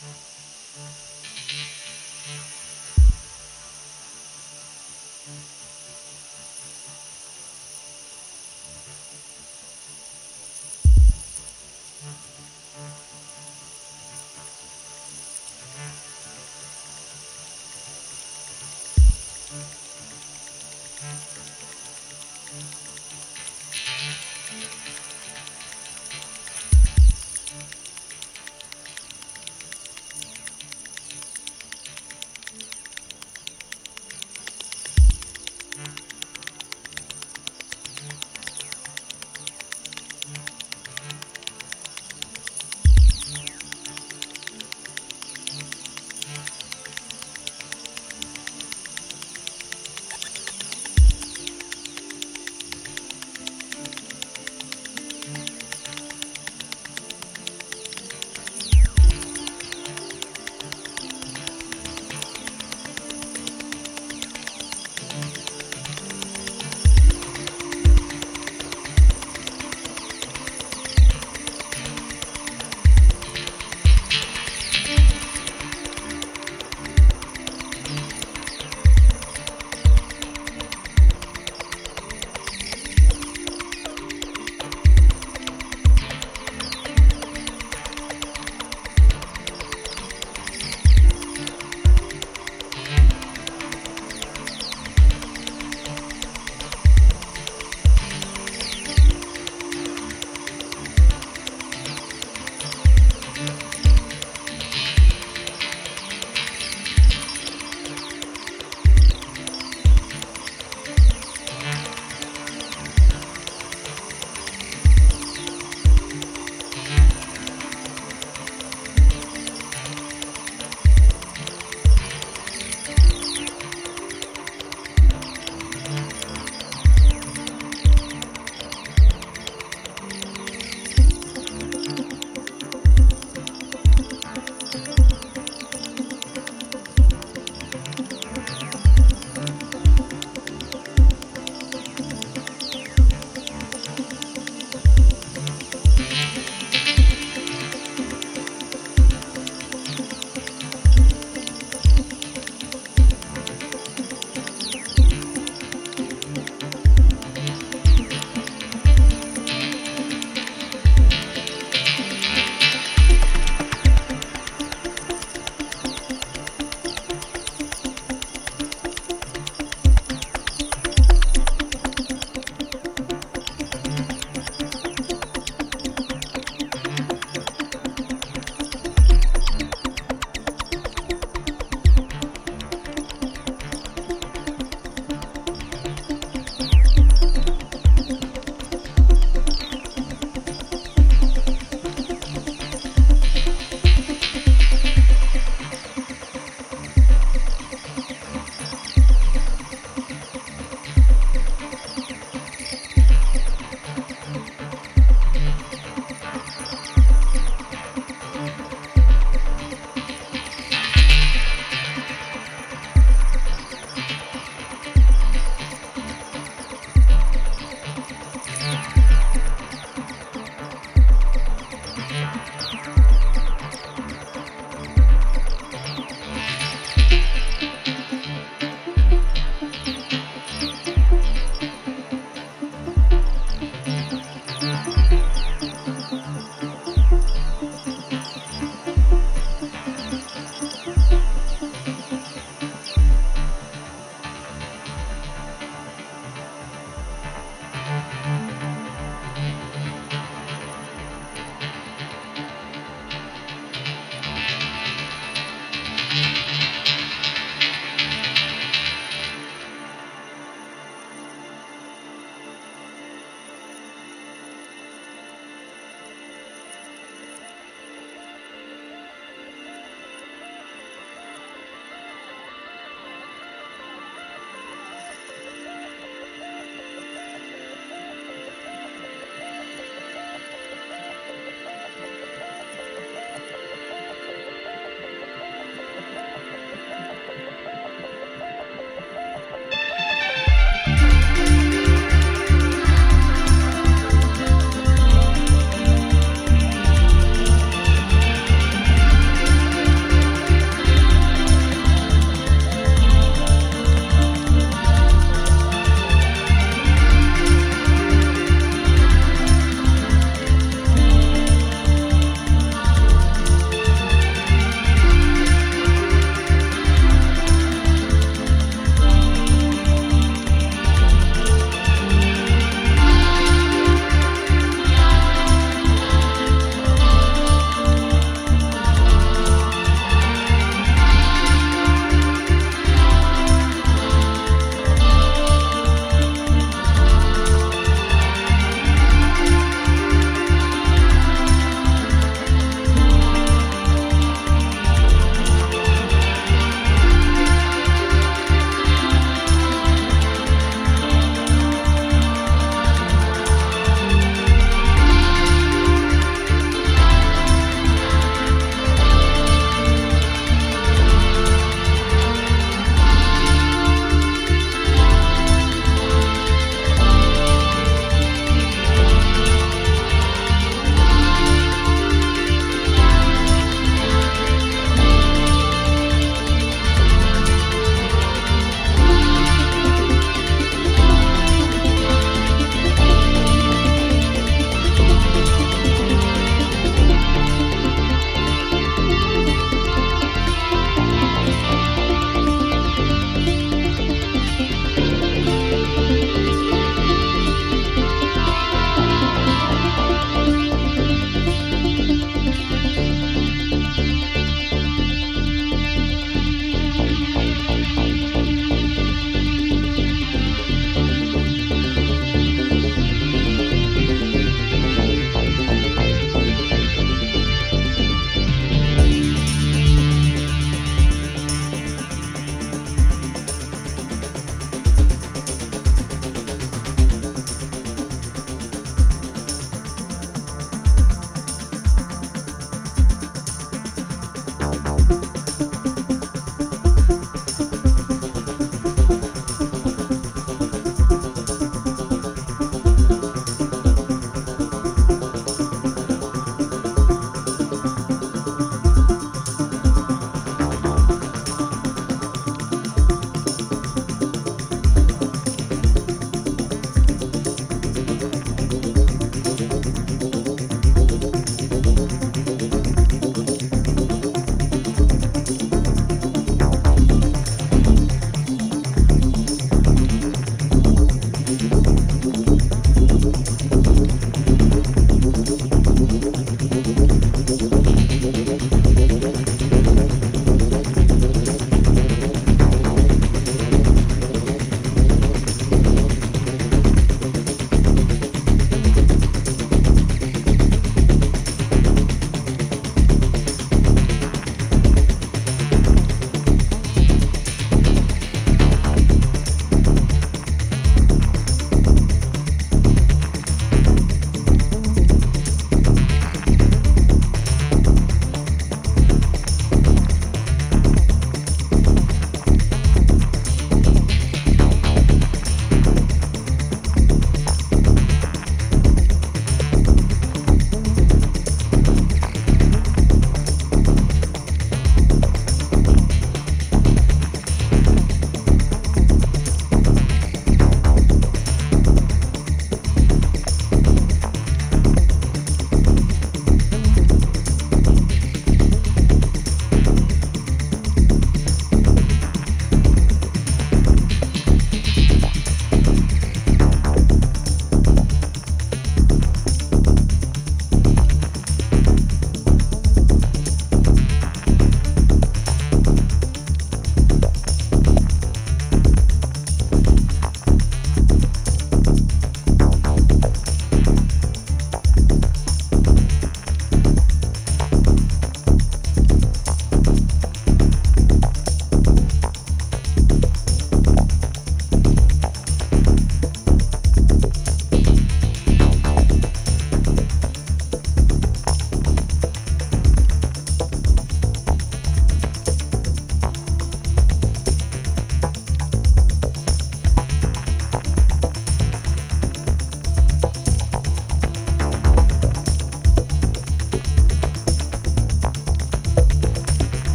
Mm-hmm.